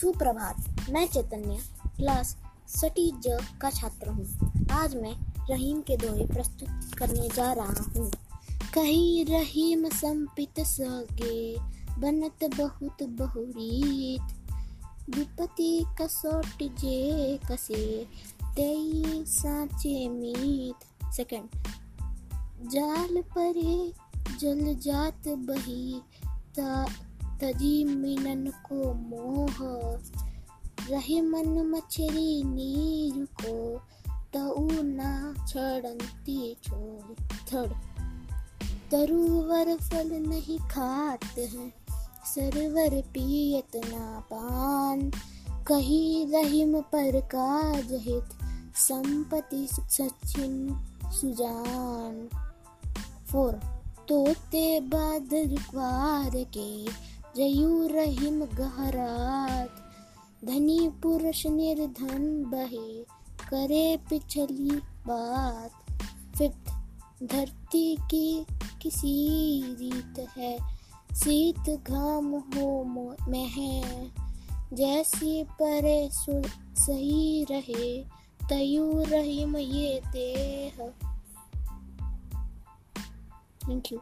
सुप्रभात। मैं चैतन्य, क्लास सटी ज का छात्र हूँ। आज मैं रहीम के दोहे प्रस्तुत करने जा रहा हूँ। कही रहीम संपित सगे, बनत बहुत बहुरीत। विपति कसोट जे कसे, तेई साचे मीत। सेकंड जाल परे जल जात बही, ता तजी मिलन को मोह, रहे मन मछरी नीर को तऊ ना छड़ंती छोड़। थड़ तरुवर फल नहीं खात हैं, सरवर पियत ना पान। कही रहीम पर काज हित, संपत्ति सचिन सुजान। फोर। तोते बादल क्वार के जयू रहीम गहरात, धनी पुरुष निर्धन बहे, करे पिछली बात। फिफ्थ धरती की किसी रीत है शीत घाम हो मह जैसी परे सही रहे, तयू रहीम ये देह। Thank you